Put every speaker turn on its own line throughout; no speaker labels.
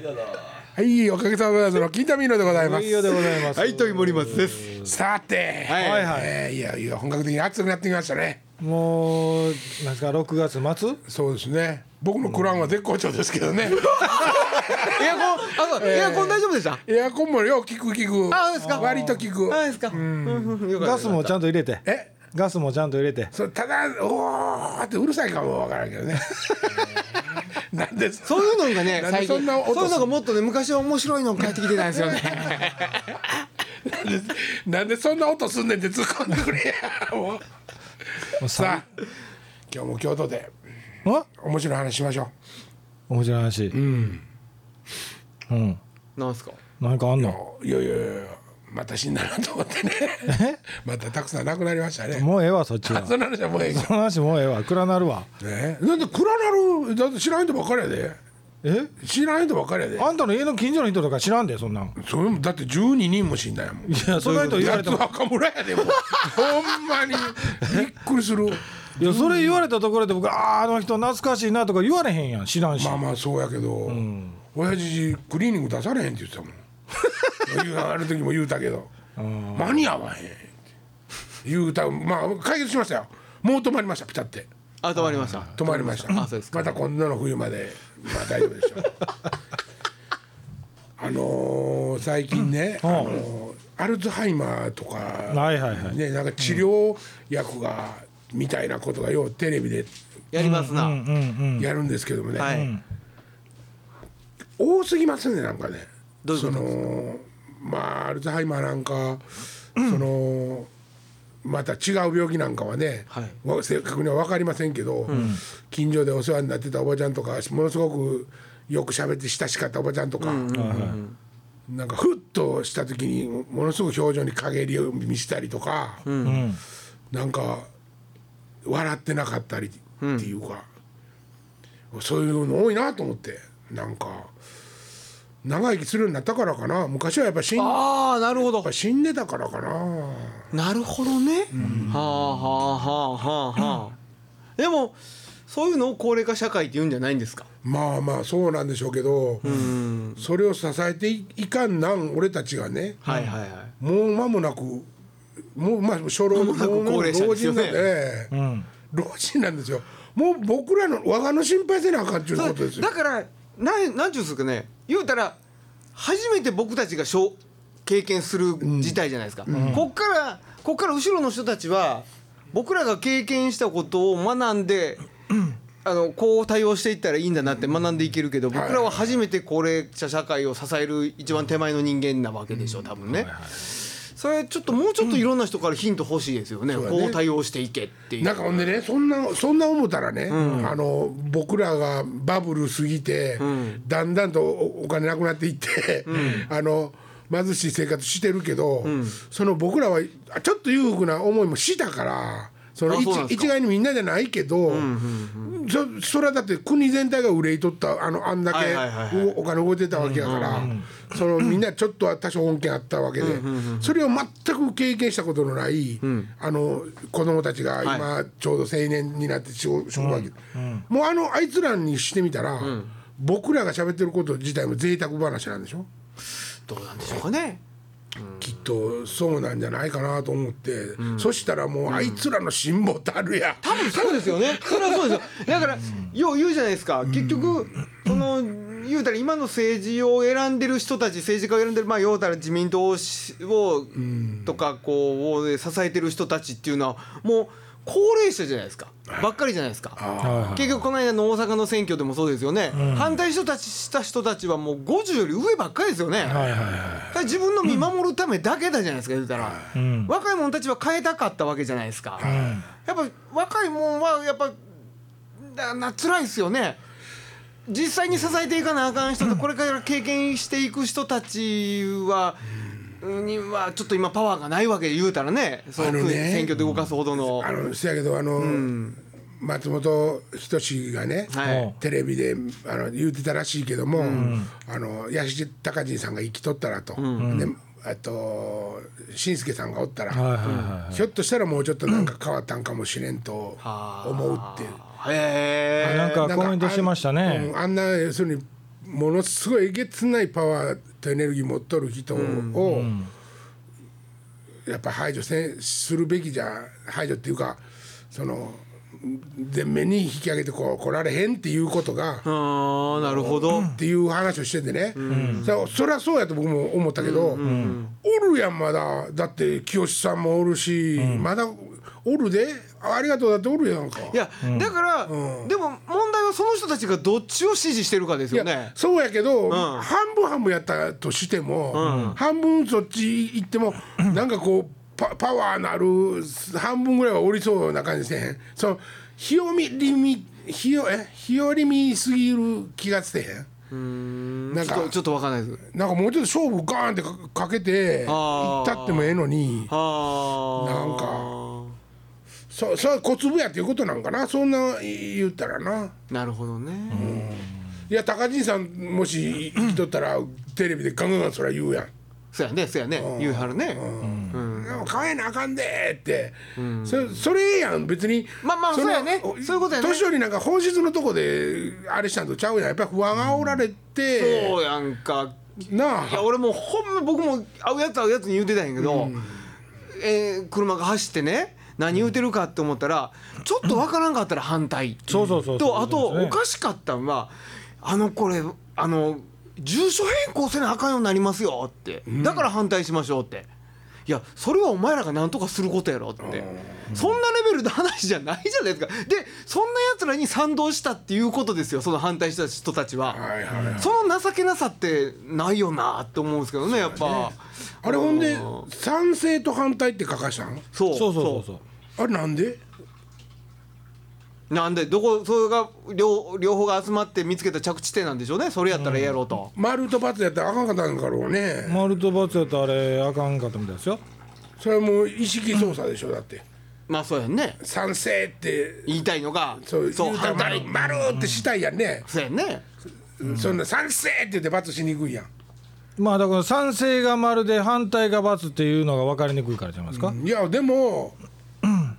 はいどうぞ
はい、おかげさまでの金田ミーノでございます。
いいよでございます。
はい、とい森松です。
さて、
はい
はいはい
えーいやいや本格的に暑くなってきましたね。
もうなんですか6月末？
そうですね。僕のクランは絶好調ですけどね。
エアコン、あ、そう、エアコン大丈夫でした？
エアコンもよ効く効く。
あですか
割と効く。
あ、ですか。うんうんよかった
ガスもちゃんと入れて。
え、
ガスもちゃんと入れて。
そただおーってうるさいかもわからんけどね。なんで
そういうのがね、
なんで
最近、
そんな音
そういうのがもっとね、昔は面白いの帰ってきてたんですよね。
なんでそんな音すんねんって突っ込んでくれや。もう
もう
さあ、今日も京都で
あ
面白い話しましょ
面白い話。うん。うん。
なんすか？
なんかあんの？
う。いやいやいやまた死んだなと思ってね。またたくさん亡くなりましたね。
もうええわそっちは。
そんな話はもうええ
その話もうええわ。暗なるわ。
ねなんで暗なる？だって知らん人ばっかりやで
え？
知らん人ばっかりやで
あんたの家の近所の人とか知らんでそんなん。
それもだって12人も死んだやもん
いやそんな人言われても。
八つ若村やでもうほんまにびっくりする
いやそれ言われたところで僕あーあの人懐かしいなとか言われへんやん知らんし。
まあまあそうやけど、親父クリーニング出されへんって言ってたもん ある時も言うたけど。間に合わへんって。言うたまあ解決しましたよ。もう止まりましたピタって。
あ、止まりました。
止まりました。また今度の冬までまあ大丈夫でしょう。あのー最近ね、あのーアルツハイマーとか、
はいはいはい。
ね、なんか治療薬が、みたいなことがようテレビで。
やりますな。
うんうん。
やるんですけどもね、
はい。
多すぎますねなんかね。
どういうこと
そのまあアルツハイマーなんか、そのまた違う病気なんかはね、
はい。
わ正確には分かりませんけど、近所でお世話になってたおばちゃんとかものすごくよく喋って親しかったおばちゃんとか、なんかふっとした時にものすごく表情に陰りを見せたりとか、
うん。
なんか笑ってなかったりっていうか、そういうの多いなと思ってなんか長生きするようになったからかな昔はやっぱ死ん
ああ、なるほど
ぱ。死んでたからかな
なるほどね。はあ、はあ、はあ、はあ、はあ。でも。そういうのを高齢化社会って言うんじゃないんですか？
まあまあそうなんでしょうけど、
うん。
それを支えていいかんなん俺たちがね、
はい、はい、はい。
もう間もなくもうまあ初老
間もなく高齢者ですよね
老人なんで、
うん。
老人なんですよもう僕らの我がの心配せなあかんっていうことですよ
だからなんなんちゅうんですかね言うたら初めて僕たちが経験する事態じゃないですか、こっからこっから後ろの人たちは僕らが経験したことを学んで、あのこう対応していったらいいんだなって学んでいけるけど僕らは初めて高齢者社会を支える一番手前の人間なわけでしょ多分ね。それちょっともうちょっといろんな人からヒント欲しいですよね、こう対応していけっていう。
なんかほんでねそんなそんな思ったらね、あの僕らがバブル過ぎて、だんだんとおお金なくなっていって、あの貧しい生活してるけど、その僕らはちょっと裕福な思いもしたから。その一概にみんなじゃないけど、そそれはだって国全体が憂いとったあのあんだけ
はいはいはいはい。
おお金動いてたわけやから、そのみんなちょっとは多少恩恵あったわけで、それを全く経験したことのない、あの子供たちが今ちょうど青年になってしょ職場に、もうあのあいつらにしてみたら、僕らが喋ってること自体も贅沢話なんでしょ？
どうなんでしょうかね。
きっとそうなんじゃないかなと思って、そしたらもうあいつらの辛抱たるや、
多分そうですよね。それはそうですよ。だから、よう言うじゃないですか。結局、その、言うたら今の政治を選んでる人たち、政治家を選んでる、まあ、言うたら自民党を、とか、こう、を支えてる人たちっていうのは、もう、高齢者じゃないですか。ばっかりじゃないですか。結局この間の大阪の選挙でもそうですよね、反対人たちした人たちはもう50より上ばっかりですよね、
はいはいは
だから自分の見守るためだけだじゃないですか言うたら、
ん。
若い者たちは変えたかったわけじゃないですか、やっぱ若い者はやっぱだな辛いですよね。実際に支えていかなあかん人とこれから経験していく人たちは、にはちょっと今パワーがないわけで言うたらねその
あのね。
選挙で動かすほどの。
あのせやけどあの、松本人志がね、
はい。
テレビであの言うてたらしいけども、あの八代隆人さんが生きとったらと、であと紳助さんがおったら、
いはいはいはい。
ひょっとしたらもうちょっとなんか変わったんかもしれんと思うっていう。
へえ。
なんかコメントしてました
あ
ね
うん。あんな要するにものすごいえげつないパワーとエネルギー持っとる人を、やっぱ排除せんするべきじゃ排除っていうかその前面に引き上げてこう来られへんっていうことが。
ああなるほど、
っていう話をしててね、そそりゃそうやと僕も思ったけど、おるやんまだ。だって清さんもおるし、まだおるでありがとうだっておるやんか。
いや、だから、でも問題はその人たちがどっちを支持してるかですよね。
そうやけど、半分半分やったとしても、半分そっち行っても なんかこうパパワーなる半分ぐらいはおりそうな感じせえへん。その日和りみ日和え？日和りみすぎる気がせえへん。なんか
ちょっとわかんないです。
なんかもうちょっと勝負ガーンってかかけて
あー。
行ったってもええのに。
はあ。
なんかそそ小粒やっていうことなんかな。そんな言ったらな。
なるほどね。
いや高陣さんもし生きとったらテレビでガンガンそりゃ言うやん。
そうやね、そうやね、言うはるね。うん。
でも変えなあかんでって、そそれやん別に。
まあまあ
の
そうやね。そういうことやね。
年寄りなんか本質のとこであれしたんとちゃうやん。やっぱり不安がおられて、
そうやんか。
なあ。
いや俺もうほんま僕も会うやつ会うやつに言うてたんやけど、えー車が走ってね何言うてるかって思ったらちょっとわからんかったら反対、
そうそうそうそう
とあとおかしかったんはあのこれあの住所変更せなあかんようになりますよって。だから反対しましょうって。いやそれはお前らが何とかすることやろって。そんなレベルの話じゃないじゃないですか。でそんなやつらに賛同したっていうことですよその反対した人たちは。
はいはいはい。
その情けなさってないよなって思うんですけどねやっぱ。
あれほんで賛成と反対って書かしたん
そう。
そうそうそうそう
あれなんで？
なんで？どこ？それが両両方が集まって見つけた着地点なんでしょうね。それやったらええやろうと、
丸と×やったらあかんかったんかろうね。
丸と×やったらあれあかんかったみたいですよ。
それはもう意識操作でしょだって。
まあそうやんね。
賛成って。
言いたいのが
そう
そう
言うたら
反対。
丸丸ってしたいやんね、
そうやんね。
そんな賛成って言って×しにくいやん。
まあだから賛成が丸で反対が×っていうのが分かりにくいからじゃないですか、
いやでも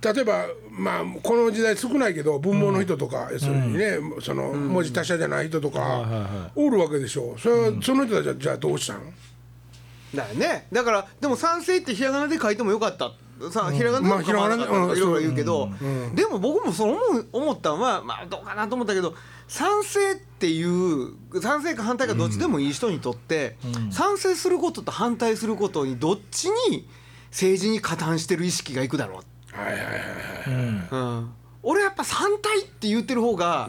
例えばまあこの時代少ないけど文盲の人とか、要するにね、その文字達者じゃない人とか、おるわけでしょ。それは、その人たちはじゃあどうしたの
だよね。だからでも賛成ってひらがなで書いてもよかった。さひらがな
まあ
とかも
ひらがなでうん
いろいろ言うけど、でも僕もそう思う思ったんはまあどうかなと思ったけど賛成っていう賛成か反対かどっちでもいい人にとって、賛成することと反対することにどっちに政治に加担してる意識がいくだろう
はいはいはいはい。
うん、俺やっぱ反対って言ってる方が、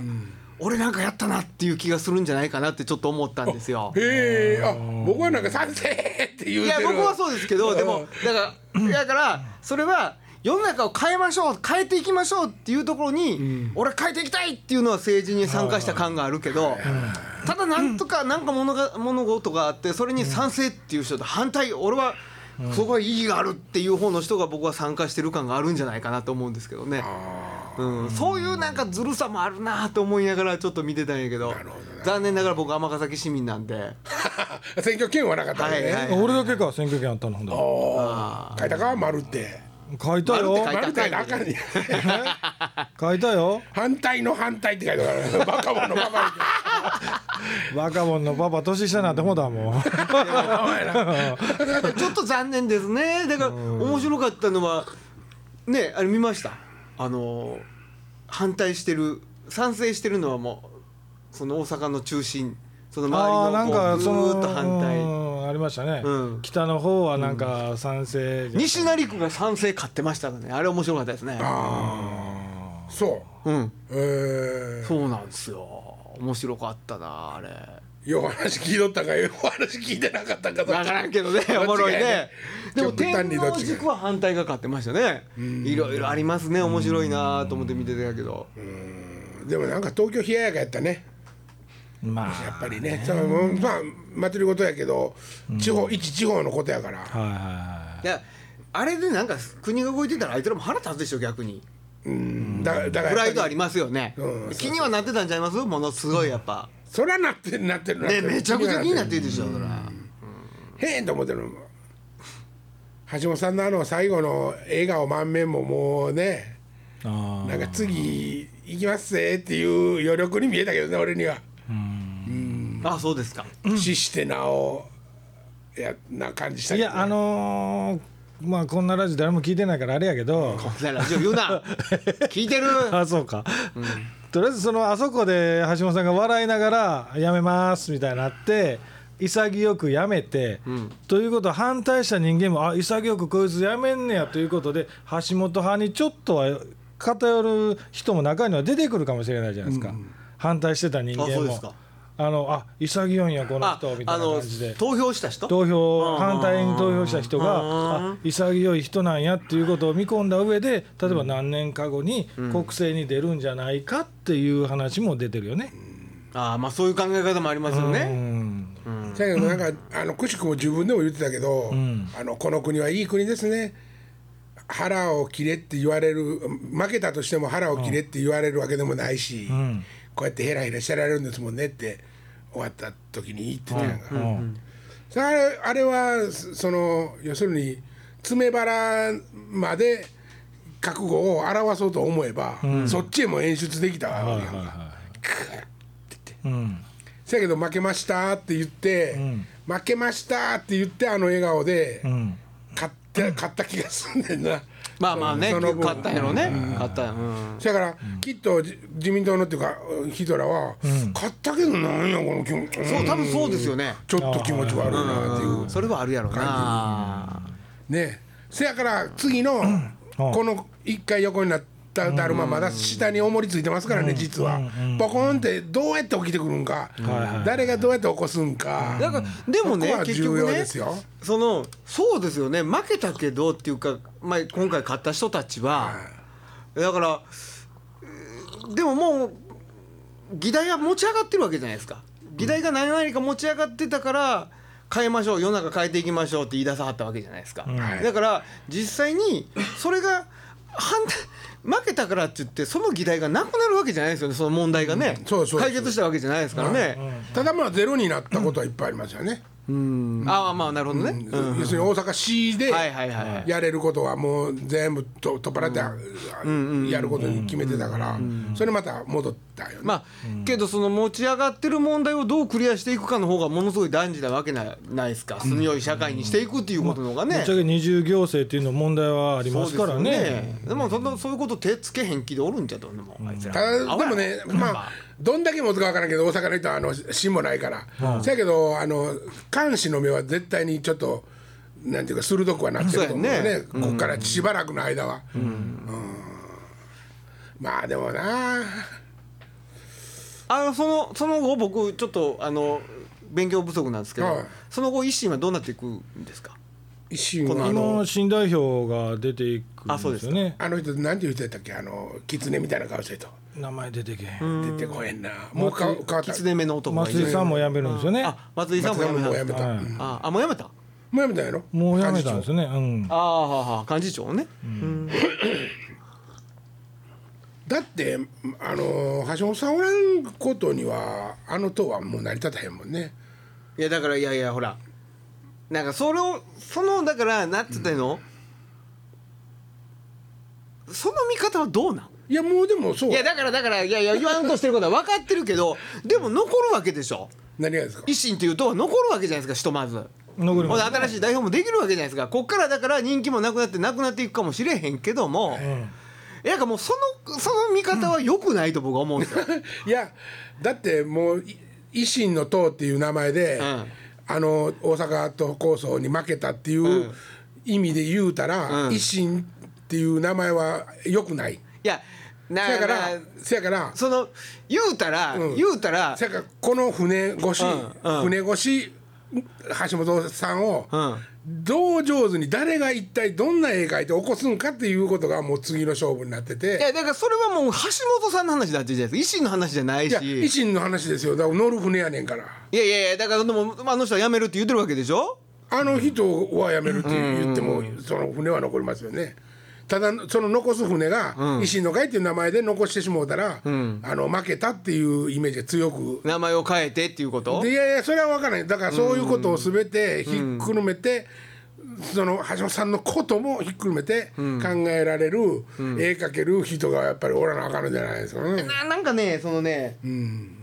俺なんかやったなっていう気がするんじゃないかなってちょっと思ったんですよ。
へえあ僕はなんか賛成って言うてる。
いや僕はそうですけどでもだからだからそれは世の中を変えましょう変えていきましょうっていうところに、俺は変えていきたいっていうのは政治に参加した感があるけどただなんとかなんか物が物事があってそれに賛成っていう人と反対俺はそこは意義があるっていう方の人が僕は参加してる感があるんじゃないかなと思うんですけどね。うん、そういうなんかずるさもあるなと思いながらちょっと見てたんやけど。残念ながら僕尼崎市民なんで。
選挙権はなかったんでね、
はいはい
俺だけか選挙権あったのほんだ
書いたか？丸って。
書いたよ。
丸って書いた
丸って書いた
よ。
反対の反対って書いてあるバカ者のバカ
バカボンのパパ年下なんてほんだもん。
ちょっと残念ですね。だから面白かったのはねあれ見ました？あの反対してる賛成してるのはもうその大阪の中心その
ああなん
周りのこうず
かその
ーっと反対。
うんありましたね、
うん。
北の方はなんか賛成。じゃ
西成区が賛成買ってましたね。あれ面白かったですね。
そう。
うん。
え
そうなんですよ面白かったなあれ。
ー、よう話聞いとったかよう 話聞いてなかったか
分からんけどねおもろいね。でも天
にどっちが。
皇軸は反対が買ってましたね。いろいろありますね面白いなと思って見てたけど。
でもなんか東京冷ややかやったね。
まあ。
やっぱりねそのまあ祭り事やけど地方、一地方のことやから。
はいはいはい
やあれでなんか国が動いてたらあいつらも腹立つでしょ逆に
うん。だだから
プライドあ
り
りますよね。
うん。
気にはなってたんちゃいます？ものすごいやっぱ。
そりゃなってるなってるなって
ね
る
めちゃくちゃ気になって
る
るでしょそら
へえんと思ってる橋本さんのあの最後の笑顔満面ももうね
あ
なんか次行きますぜっていう余力に見えたけどね俺には。うん。
あそうですか。
死してなおやな感じしたけどね。
いやあのーまあこんなラジオ誰も聞いてないからあれやけど。
こんなラジオ言うな。聞いてる。
あそうか、とりあえずそのあそこで橋本さんが笑いながら「やめます」みたいになって潔くやめて、ということは反対した人間もあ潔くこいつやめんねやということで橋本派にちょっとは偏る人も中には出てくるかもしれないじゃないですか、反対してた人間も
あ
のあ潔いんやこの
あ
人みたいな感じで。
投票した人？
投票反対に投票した人があ潔い人なんやっていうことを見込んだ上で例えば何年か後に国政に出るんじゃないかっていう話も出てるよね。
ああまあそういう考え方もありますよ
う
ね
ん。
だけどなんかあのくしくも自分でも言ってたけど、あのこの国はいい国ですね。腹を切れって言われる負けたとしても腹を切れって言われるわけでもないし、こうやってヘラヘラしてられるんですもんねって終わった時に言ってたやんか、
うん
それあれあれはその要するに詰め腹まで覚悟を表そうと思えば、そっちへも演出できたわけやんか。
うん。
せやけど負けましたって言って、負けましたって言ってあの笑顔で
うん。
勝って、勝った気がすんねんな。
まあまあね
その分
勝ったんやろね。勝ったんやうん。
だから、きっとじ自民党のっていうかヒトラーは、勝ったけどなんやこの気持ち、
そう多分そうですよね。
ちょっと気持ち悪いなっていう。
それはあるやろな。
ね。せやから次のこの一回横になっただるままだ下に重りついてますからね実は。ポコンってどうやって起きてくるんか？誰がどうやって起こすんか？
だからでもね結局ねそのそうですよね。負けたけどっていうか、まあ、今回勝った人たちはだからえーでももう議題は持ち上がってるわけじゃないですか。議題が何々か持ち上がってたから変えましょう世の中変えていきましょうって言い出さはったわけじゃないですか、
はい。
だから実際にそれが反対負けたからって言ってその議題がなくなるわけじゃないですよね。その問題がね、
そうそう
解決したわけじゃないですからね、
ただまあゼロになったことはいっぱいありますよね。
うん。ああまあなるほどね、うん。
要するに大阪市でやれることはもう全部と取っ払ってやることに決めてたからそれまた戻ったよね。
まあ、けどその持ち上がってる問題をどうクリアしていくかの方がものすごい大事なわけなないですか。住みよい社会にしていくっていうことの方がね。
ぶっちゃけ二重行政っていうの問題はありますから
そうですよ
ね。
でもそんなそういうこと手つけへん気でおるんじゃとでもあいつら。
ただでもねまあどんだけ持つか分からんけど大阪の人はあの芯もないから。せやけどあの監視の目は絶対にちょっとなんていうか鋭くはなってると思うよね。
ね。
こっからしばらくの間は。うん。まあでもな
あのそのその後僕ちょっとあの勉強不足なんですけど、
はい。
その後維新はどうなっていくんですか？
一瞬
この
あの
今新代表が出ていくんですよね。
あの人なんて言ってたっけ？あの狐みたいな顔してると
名前出てけへん。
出てこへんな。もうか変わった。
狐目の男がい
松井
る
さんも辞めるんですよね。
あ松井さん
松
も辞めた
田ももうやめた
はい
うんも
ああもう辞めた？
うやめたんやろ？
もう辞めたんですよね。うん。
ああはあはあ幹事長ね、
だってあの橋本さんおらんことにはあの党はもう成り立たへんもんね。
いやだからいやいやほら。なんかそれをそのだからなんつったらいいの、その見方はどうなん？
いやもうでもそう。
いやだからだからいやいや言わんとしてることは分かってるけどでも残るわけでしょ？
何がですか？
維新っていう党は残るわけじゃないですかひとまず。
残ります。
新しい代表もできるわけじゃないですか。こっからだから人気もなくなってなくなっていくかもしれへんけども、いやかもうそのその見方は良くないと僕は思うんですよ。
いやだってもうい維新の党っていう名前で、
うん。
あの大阪都構想に負けたっていう意味で言うたら、
うん。
維新っていう名前は良くない。
いやな
せやから
な
せやから
その言うたら、
うん。
言うたら
せやからこの船越し、船越し橋本さんを、
うん
どう上手に誰が一体どんな絵描いて起こすんかっていうことがもう次の勝負になって
い
て
やだからそれはもう橋本さんの話だってじゃないですか。維新の話じゃないし
いや維新の話ですよ。だから乗る船やねんから。
いやいやいやだからでもあの人は辞めるって言ってるわけでしょ？
あの人はやめるって言ってもその船は残りますよねただその残す船が維新の会っていう名前で残してしもうたら、あの負けたっていうイメージが強く。
名前を変えてっていうこと？
でいやいやそれは分からないだからそういうことを全てひっくるめて、その橋本さんのこともひっくるめて考えられる、絵描ける人がやっぱりおらなあかんのじゃないですかね。
ななんかねそのね、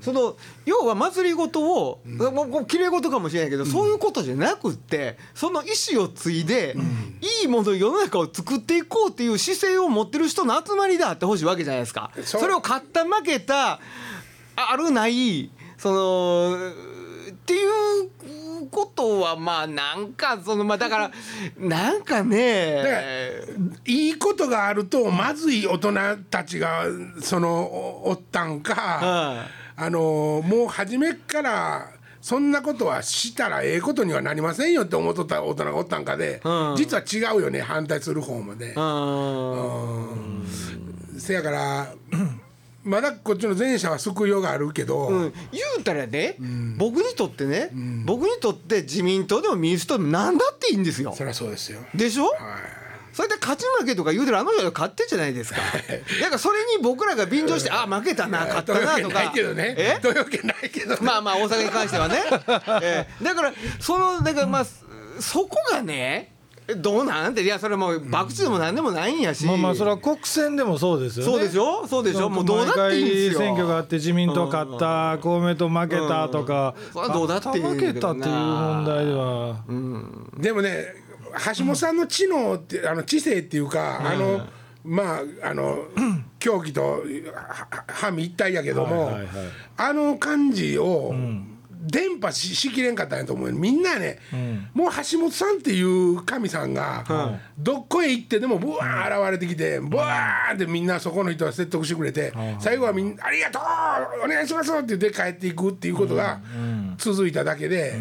その要は祭りごとを、もうもう綺麗事かもしれないけど、そういうことじゃなくってその意思を継いで、いいもの世の中を作っていこうっていう姿勢を持ってる人の集まりであってほしいわけじゃないですか。
そ
れを勝った負けたああるないそのっていうことはまあなんかそのまあだから なんかね
いいことがあるとまずい大人たちがそのおおったんか、
は
あのもう初めっからそんなことはしたらええことにはなりませんよって思っとった大人がおったんかで、
うん。
実は違うよね反対する方もね。
うん。
せやからまだこっちの前者は救いようがあるけど、
うん、言うたらね、僕にとってね、僕にとって自民党でも民主党でも何だっていいんですよ。
そりゃそうですよ。
でしょ、
はい。
それで勝ち負けとか言うてるあの人が勝ってんじゃないですか。だからそれに僕らが便乗して、あ負けたな勝ったなとか
ないけどね
え
投票権ないけどね。
まあまあ大阪に関してはね、ええ。だからそのだからまあそこがねどうなん？ていやそれもう博打でも何でもないんやし、
まあまあそれは国選でもそうですよね。
そうでしょそうでしょもうどうだっていいんですよ。
選挙があって自民党勝った公明党負けたとか。
うん。それはどうだっていい
負けたっていう問題では
でもね橋本さんの知能ってあの知性っていうか、あのまああの狂気とははみ一体やけども、
はいはいはい。
あの感じを伝播ししきれんかったんやと思うみんなね、もう橋本さんっていう神さんが、どこへ行ってでもブワー現れてきてブワーってみんなそこの人が説得してくれて、最後はみんな「ありがとうお願いします」って言って帰っていくっていうことが続いただけで。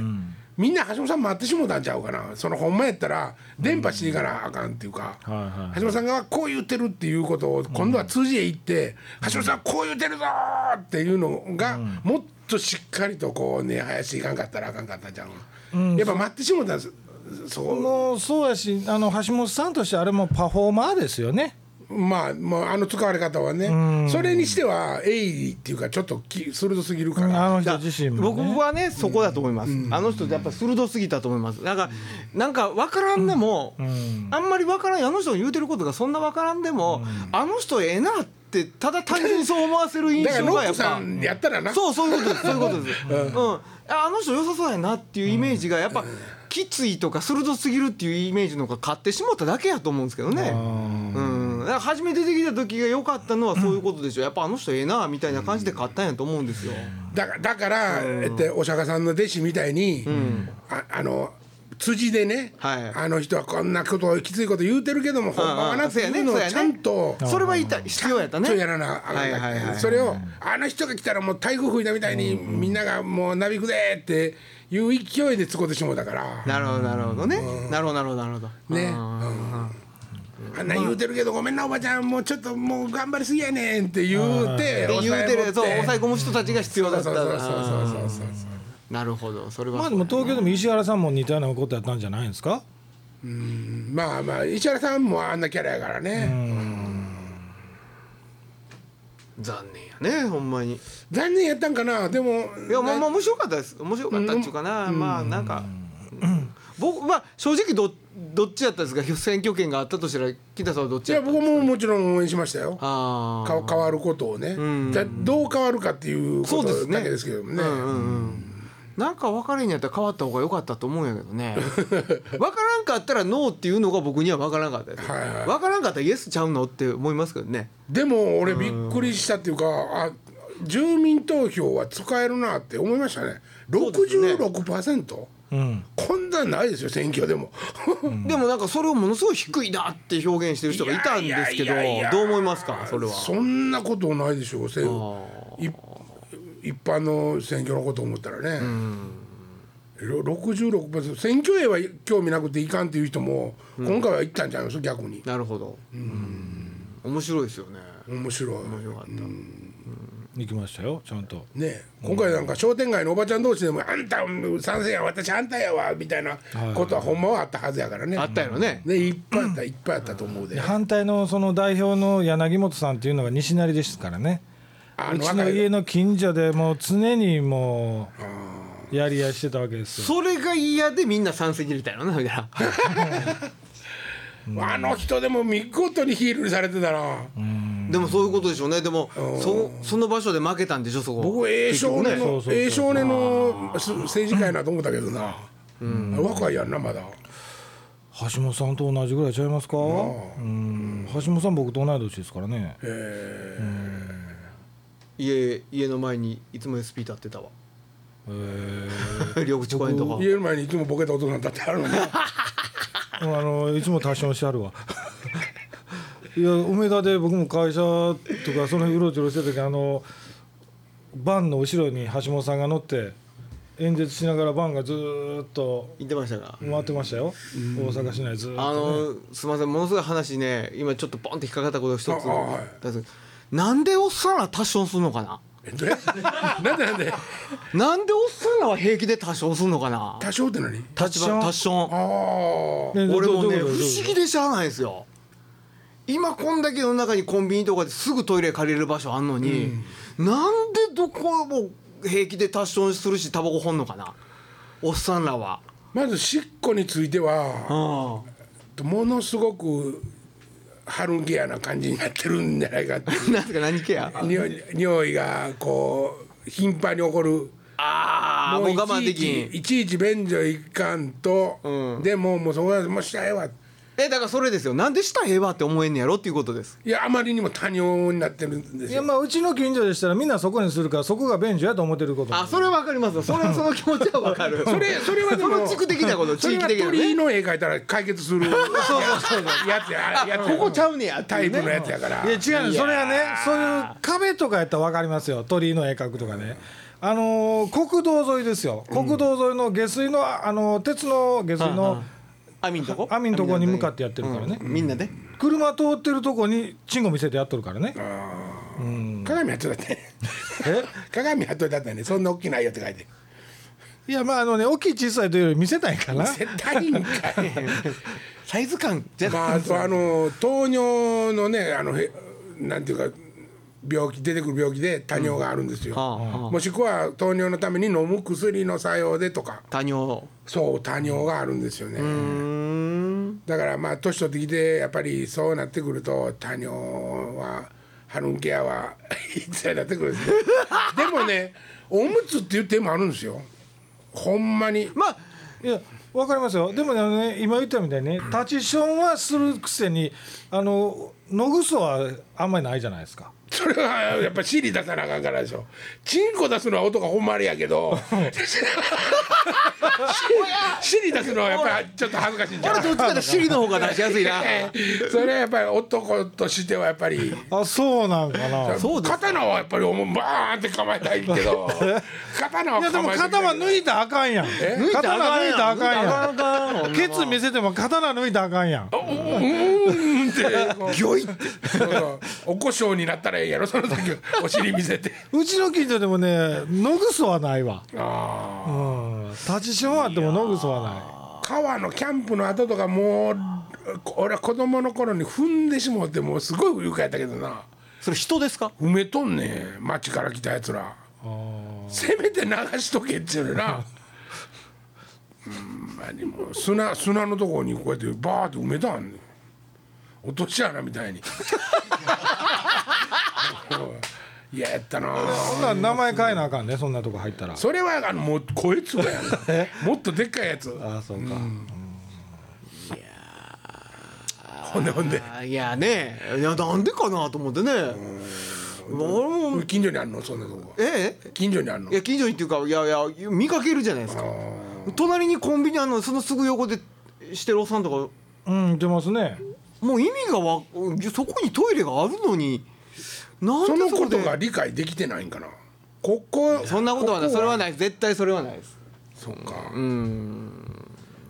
みんな橋本さん待ってしもたんちゃうかな。そのほんまやったら伝播していかなあかんっていうか、
はいはい。
橋本さんがこう言ってるっていうことを今度は通じへ行って、橋本さんこう言ってるぞーっていうのがもっとしっかりとこうね生やしていかんかったらあかんかったんちゃう、やっぱ待ってしもたんですそう。
もうそうやしあの橋本さんとしてあれもパフォーマーですよね
まあもうあの使われ方はね、それにしては鋭利っていうかちょっとき鋭すぎるから、
あの人自身も、ね、
僕はねそこだと思います、あの人やっぱ鋭すぎたと思います。なんかなんか分からんでも、あんまり分からんあの人が言うてることがそんな分からんでも、あの人ええなってただ単純にそう思わせる印象がやっぱ。
さんやったらな
そうそういうことです。そういうことです、うん。ああの人良さそうやなっていうイメージがやっぱ、きついとか鋭すぎるっていうイメージの方が勝ってしまっただけやと思うんですけどね。うん、だから初め出てきた時が良かったのはそういうことでしょ。やっぱあの人ええなみたいな感じで勝ったんやと思うんですよ。
だからだから、えっとお釈迦さんの弟子みたいに、ああの辻でね、
はい。
あの人はこんなことをきついこと言うてるけども、ほんまはなっていうのをちゃんと。
それは言った必要やったね。
やらなあかんそれをあの人が来たらもう台風吹いたみたいにみんながもうなびくぜっていう勢いで使ってしもうたから。
なるほどなるほどね。なるほどなるほどなるほど。
ね、
うん
うんあんな言うてるけどごめんなおばちゃん。もうちょっともう頑張りすぎやねんって言うて
で言うてるそう抑え
込
込む人たちが必要だった
そうそうそうそうそうそうそう
なるほどそれは
まあでも東京でも石原さんも似たようなことやったんじゃないんですか？
まあまあ石原さんもあんなキャラやからね。
残念やねほんまに。
残念やったんかなでも。
いやまあまあ面白かったです。面白かったっていうかな、まあなんか、僕まあ正直どどっちやったんですか？選挙権があったとしたら北さんはどっち
いや
やったんですか？
僕ももちろん応援しましたよ。
あ
変わることをね。じゃあどう変わるかっていうこと
そうですね。
だけですけどもね
うんうん。うん。なんか分からんやったら変わった方が良かったと思うんやけどね。分からんかったらノーっていうのが僕には分からんかったです、
はいはい
分からんかったらイエスちゃうのって思いますけどね。
でも俺びっくりしたっていうかあ住民投票は使えるなって思いましたね。
うですね。
66%
うん。
こんなんないですよ選挙でも。
でもなんかそれをものすごい低いなって表現してる人がいたんですけどどう思いますかそれは？
そんなことないでしょう一般の選挙のこと思ったらね、ろ66%選挙へは興味なくていかんっていう人も、今回は行ったんじゃないです？か逆に。
なるほど。面白いですよね。
面白い。
面白かった、
行きましたよちゃんと。
ね今回なんか商店街のおばちゃん同士でも「あんた賛成や私反対やわ」みたいなことはほんまはあったはずやからね。
あったよね。
ねいっぱいあったいっぱいあったと思うで。
で反対のその代表の柳本さんっていうのが西成ですからね。
あ
うちの家の近所でもう常にもうやり合いしてたわけですよ。
それが嫌でみんな参戦に入れたよなみたいな
あの人でも見事にヒールにされてたな、
でもそういうことでしょうね。でもそその場所で負けたんでしょそこ。
僕ええ少年のええ少年のす政治家やなと思ったけどな、若いやんなまだ。
橋本さんと同じぐらいちゃいますか？うん。橋本さん僕と同い年ですからね。
家家の前にいつも SP 立ってたわ。
え。
両口公園とか。
家の前にいつもボケたお父さんだってあるのに
ーあのいつも達成してあるわいや梅田で僕も会社とかその辺うろちょろしてた時あのバンの後ろに橋本さんが乗って演説しながらバンがずーっと
言ってましたが
回ってましたよ。大阪市内ずーっ
あ
と、ね、
のすみませんものすごい話ね今ちょっとポンって引っかかったこと一つ。
ああはい
なんでおっさんら多少すんのかな？
なんでなんで？
なんでおっさんらは平気で多少すんのかな？
多少って何？
多少？
ああ
ね
俺もね不思議でしゃあないですよ今こんだけ世の中にコンビニとかですぐトイレ借りれる場所あんのに、なんでどこも平気で多少するしタバコほんのかな？おっさんらは。
まずしっこについては
あ
ものすごく春んけやな感じになってるんじゃないかっていう。
なんすか何系や？
匂いがこう頻繁に起こる。
ああもう我慢できん。
いちいち便所行かんと、
うん。
でもうもうそこはもうしたええわ
えだからそれですよ。なんでしたらええわって思えんねやろっていうことです。
いやあまりにも多尿になってるんですよ。
いやまあうちの近所でしたらみんなそこにするからそこが便所やと思ってること。
あそれはわかりますよ。それ その気持ちはわかる。
それそれはでも
その地区的なこと
それは
地域的なね。
鳥の絵描いたら解決する ややつややつや。
ここちゃうねやっていうね。
タイプのやつやから
いや違うねそれはねそういう壁とかやったら分かりますよ。鳥居の絵描くとかね。あのー国道沿いですよ。国道沿いの下水のあの鉄の下水の
網んとこ？
網んとこに向かってやってるからね。
うん。みんなで？
車通ってるとこにチンコ見せてやっとるからね。
鏡貼っといたって？
え？
鏡貼っといたってねそんな大きないよって書いて。
いやまああのね大きい小さいというより見せたいんかな
絶対いいんかい。
サイズ感？じゃ
まああとあの糖尿のねあのへなんていうか病気出てくる病気で多尿があるんですよ、
はあはあ。
もしくは糖尿のために飲む薬の作用でとか。
多尿。
そう多尿があるんですよね、
うん。
だからまあ年取ってきてやっぱりそうなってくると多尿はハルンケアは必要になってくるんですね でもねおむつっていう手もあるんですよ。ほんまに。
まあ
いやわかりますよ。でもね今言ったみたいにねタチションはするくせにあの野ぐそはあんまりないじゃないですか。
それはやっぱ尻出さなあかんからでしょ。チンコ出すのは音がほんまあれやけど。尻出すのはやっぱりちょっと恥ずかしいんじゃない？
俺どっちかって尻の方が出しやすいな。
それはやっぱり男としてはやっぱり。
あそうなんかな。
そうです。
刀はやっぱりおもバーンって構えたいけど。刀はい
やでも刀抜いたらあかんやん。
抜いたら
刀抜いたらあかんやん。ケツ見せても刀抜いたらあかんやん。
うんってこう
ギョイ
そうそう。おこしょうになったらええやろその時お尻見せて。
うちの近所でもね野ぐそはないわ。
ああ
うん。タチションはあっても野ぐそはない。
川のキャンプの後とかもう俺は子供の頃に踏んでしもってもうすごい不愉快やったけどな。
それ人ですか？
埋めとんねん町から来たやつらせめて流しとけっちゅうな。うんまあでも砂砂のとこにこうやってバーって埋めたんねん落とし穴みたいに。嫌やったな。
そんなん名前変えなあかんねそんなとこ入ったら。
それはあのもう声つばや もっとでっかいやつ。
ああそうか、
ほんでほんで。
あいやね。いやなんでかなと思ってね。俺も
近所にあんの？そんなとこ。
ええ？
近所にあんの？
いや近所にっていうかいやいや見かけるじゃないですか。隣にコンビニあんのそのすぐ横でしてるおっさんとか。
うん出ますね
もう意味がわそこにトイレがあるのになん
その
でそこ
とが理解できてないんかな。ここ
そんなことはない。
こ
それはない。絶対それはないです。
そっか。
うん。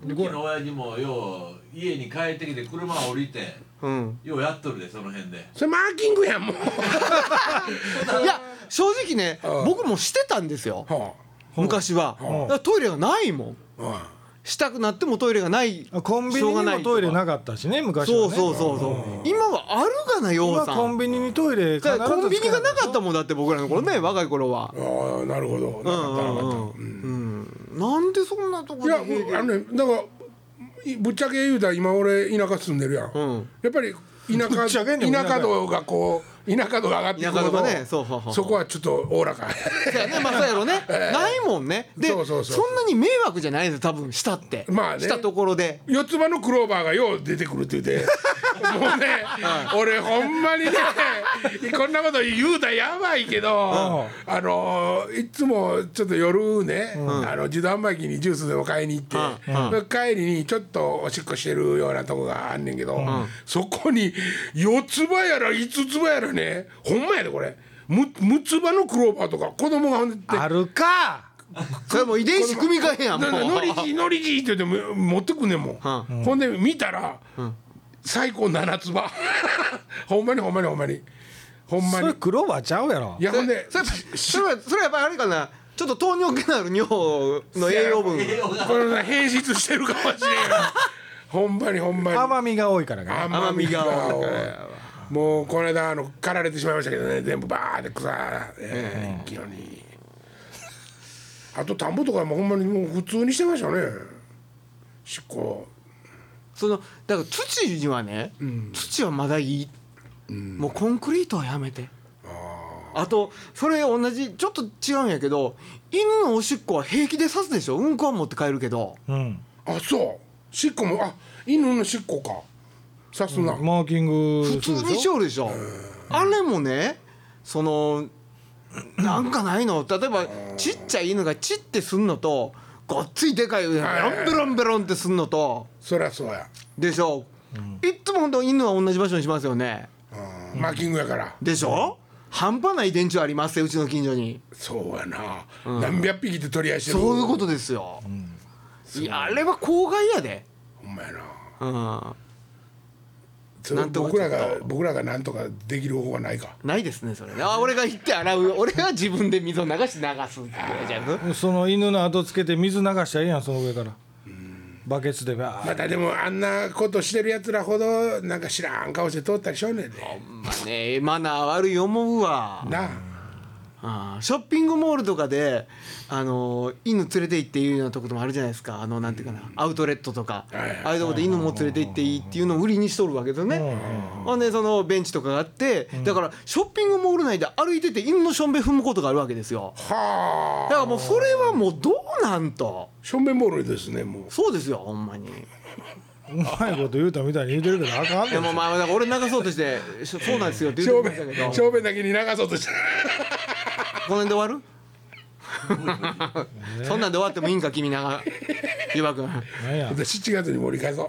うちの親父もよう家に帰ってきて車降りて
うん。
ようやっとるでその辺で。
それマーキングやんもう。
いや正直ね
うん。
僕もしてたんですよ。
は
昔は。
うん
だからトイレがないもん。
あは
したくなってもトイレがない
あコンビニにもトイレなかったしね昔はね。
そうそうそうそう。今はあるがなよう
今
さん。
コンビニにトイレ必
コンビニがなかった
も
もんだって僕らの頃ね若い頃は。
あああなるほど。なかったなかった。
うん。うんうん
うん
なんでそんなとこ
いや
で平気
あのねだからいぶっちゃけ言うたら今俺田舎住んでるやん、
うん。
やっぱり田舎田舎道がこう田舎道が上がっていくほど
ねそうそうそう。
そこはちょっとおおらか。
そうやねまあそうやろね。ないもんね。で
そうそうそう
そんなに迷惑じゃないです多分したって。
まあね。
したところで。
四つ葉のクローバーがよう出てくるって言って。もうね、俺ほんまにねこんなこと言うたらやばいけど、あのいつもちょっと夜ね、あの自動販売機にジュースでも買いに行って、帰りにちょっとおしっこしてるようなとこがあんねんけど、そこに四つ葉やら五つ葉やらねほんまやでこれ。む六つ葉のクローバーとか子供が
あるか。
それもう遺伝子組み換えやんもう。
ななのりじのりじって言っても持ってくんねんもん、ほんで見たら、最高七つ葉。ほんまにほんまにほんまに。ほんまに。
それクローバーちゃうやろ。
いやほんで
それそれはそれはやっぱりあれかな。ちょっと糖尿病のある尿の栄養分。
これな変質してるかもしれん ほんまにほんまに。
甘みが多いからか
甘みが
甘みが
もうこの間あの刈られてしまいましたけどね。全部バーって草、えー一気に。あと田んぼとかもほんまにもう普通にしてましたね。しっこ
そのだから土にはね、土はまだいい、もうコンクリートはやめて。あとそれ同じちょっと違うんやけど犬のおしっこは平気で刺すでしょ？うんこは持って帰るけど。
うん。
あそう。しっこもあ犬のしっこかさすな、
マーキング
普通にしおるでしょ。あれもねそのなんかないの？例えばちっちゃい犬がチッてすんのとごっついでかいベロンベロンベロンってすんのと。
そりゃそうや、
でしょ、いっつも本当犬は同じ場所にしますよね。
うん。マーキングやから。
でしょ、半端ない電柱ありますようちの近所に。
そうやな、何百匹って取り合いしてる。
そういうことですよ、いやあれは公害やで。
ほんまやな。
うんなんとか
僕らが僕らがなんとかできる方法はないか。
ないですねそれ。ねあ俺が行って洗う俺が自分で水を流し流すってじゃん。
その犬の後つけて水流しちゃいいやんその上から。バケツで
またでもあんなことしてるやつらほどなんか知らん顔して通ったりしょんねんで。
まあねマナー悪い思うわ。
なあ
ああショッピングモールとかであの犬連れて行っていいようなとこともあるじゃないですか。あのなんていうかなアウトレットとか。
はい。
ああいうとこで犬も連れて行っていいっていうのを売りにしとるわけですよね。ほんでそのベンチとかがあってだからショッピングモール内で歩いてて犬のしょんべん踏むことがあるわけですよ。
はあ。
だからもうそれはもうどうなんと。
しょんべんボールですねもう。
そうですよほんまに。
うまいこと言うたみたいに言うてるけどあかんねん
でもまあだから俺流そうとして「しょそうなんですよ」って言
小
ってくれたけど。
便小便だけに流そうとした
この辺で終わる？そんなんで終わってもいいんか君な。がゆばくん
なんや
7月に盛り返そ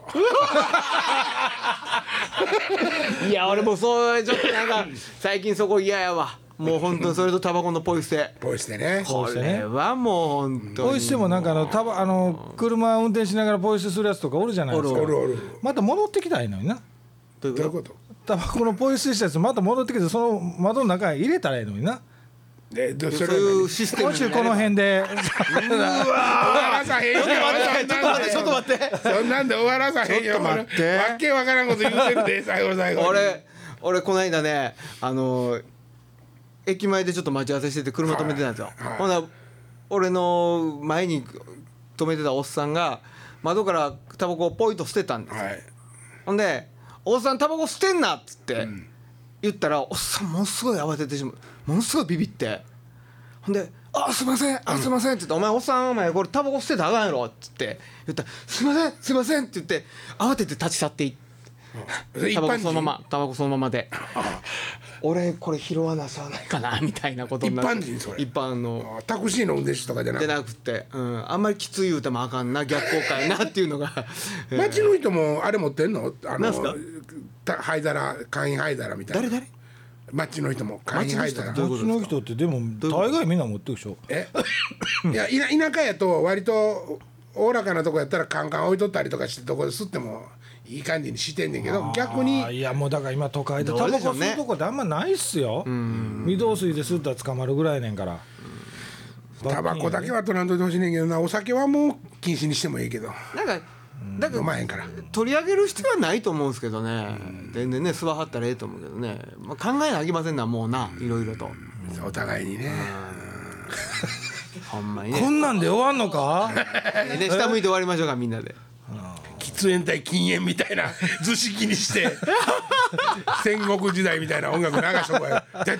う。
いや俺もそうちょっとなんか最近そこ嫌やわ。もう本当にそれとタバコのポイ捨て。
ポイしてね。
これはもう本当に。
ポイ捨てもなんかあのたばあの車運転しながらポイ捨てするやつとかおるじゃないですか。
おるおる
また戻ってきたらいいのにな。
どういうこ
どういうこと？
タバコのポイ捨てしたやつまた戻ってきてその窓の中に入れたらいいのにな
でで
とそういうシステム
この辺で。
終わらさへんよ。
ちょっと待ってちょっと待って。
そんなんで終わらさへんよ。わけわからんこと言うてるで最後の最後に。
俺俺この間ねあの駅前でちょっと待ち合わせしてて車止めてたんですよ、
はいはい。
ほな俺の前に止めてたおっさんが窓からタバコをポイと捨てたんですよ。
はい。
ほんで「おっさんタバコ捨てんな」っつって言ったらおっさんものすごい慌ててしまうものすごいビビって。ほんで「あすいませんあすいません」って言って「お前おっさんお前これタバコ捨てたらあかんやろ」っつって言ったら「すいませんすいません」って言って慌てて立ち去っていってタバコそのま
人
まタバコそのままで。俺これ拾わなさないかなみたいなことになって。
一般人それ。
一般の。
タクシーの運転手とかじゃなくて。
でなくて、うん、あんまりきつい言うてもあかんな逆効果やな っていうのが。えー
街の人もあれ持ってんの？あのた灰皿簡易灰皿みたいな。
誰誰？
街の人も簡易灰皿
街の人どういうこと
こっちの人ってでも大概みんな持ってるでしょ。
え？いや田田舎やと割とおおらかなとこやったらカンカン置いとったりとかしてどこで吸ってもいい感じにしてんねんけど逆に
いやもうだから今都会で
ど
タバコ吸うとこってあんまないっすよ。御堂水で吸ったら捕まるぐらいやねんから。
タバコだけは取らんといてほしいねんけどな。お酒はもう禁止にしてもいいけど。
なんかだから
飲まへんから。
取り上げる必要はないと思うんですけどね。全然ね吸わはったらええと思うけどね、まあ、考えなあきませんなもうないろいろと。
お互いにね。
ほんまにね。
こんなんで終わんのか？
で ね下向いて終わりましょうかみんなで。
喫煙対禁煙みたいな 図式にして。戦国時代みたいな音楽流しとこうやで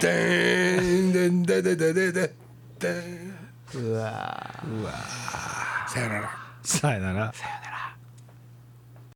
でんでんでででで。ででん
うわ
さよなら。
さよなら。
さよなら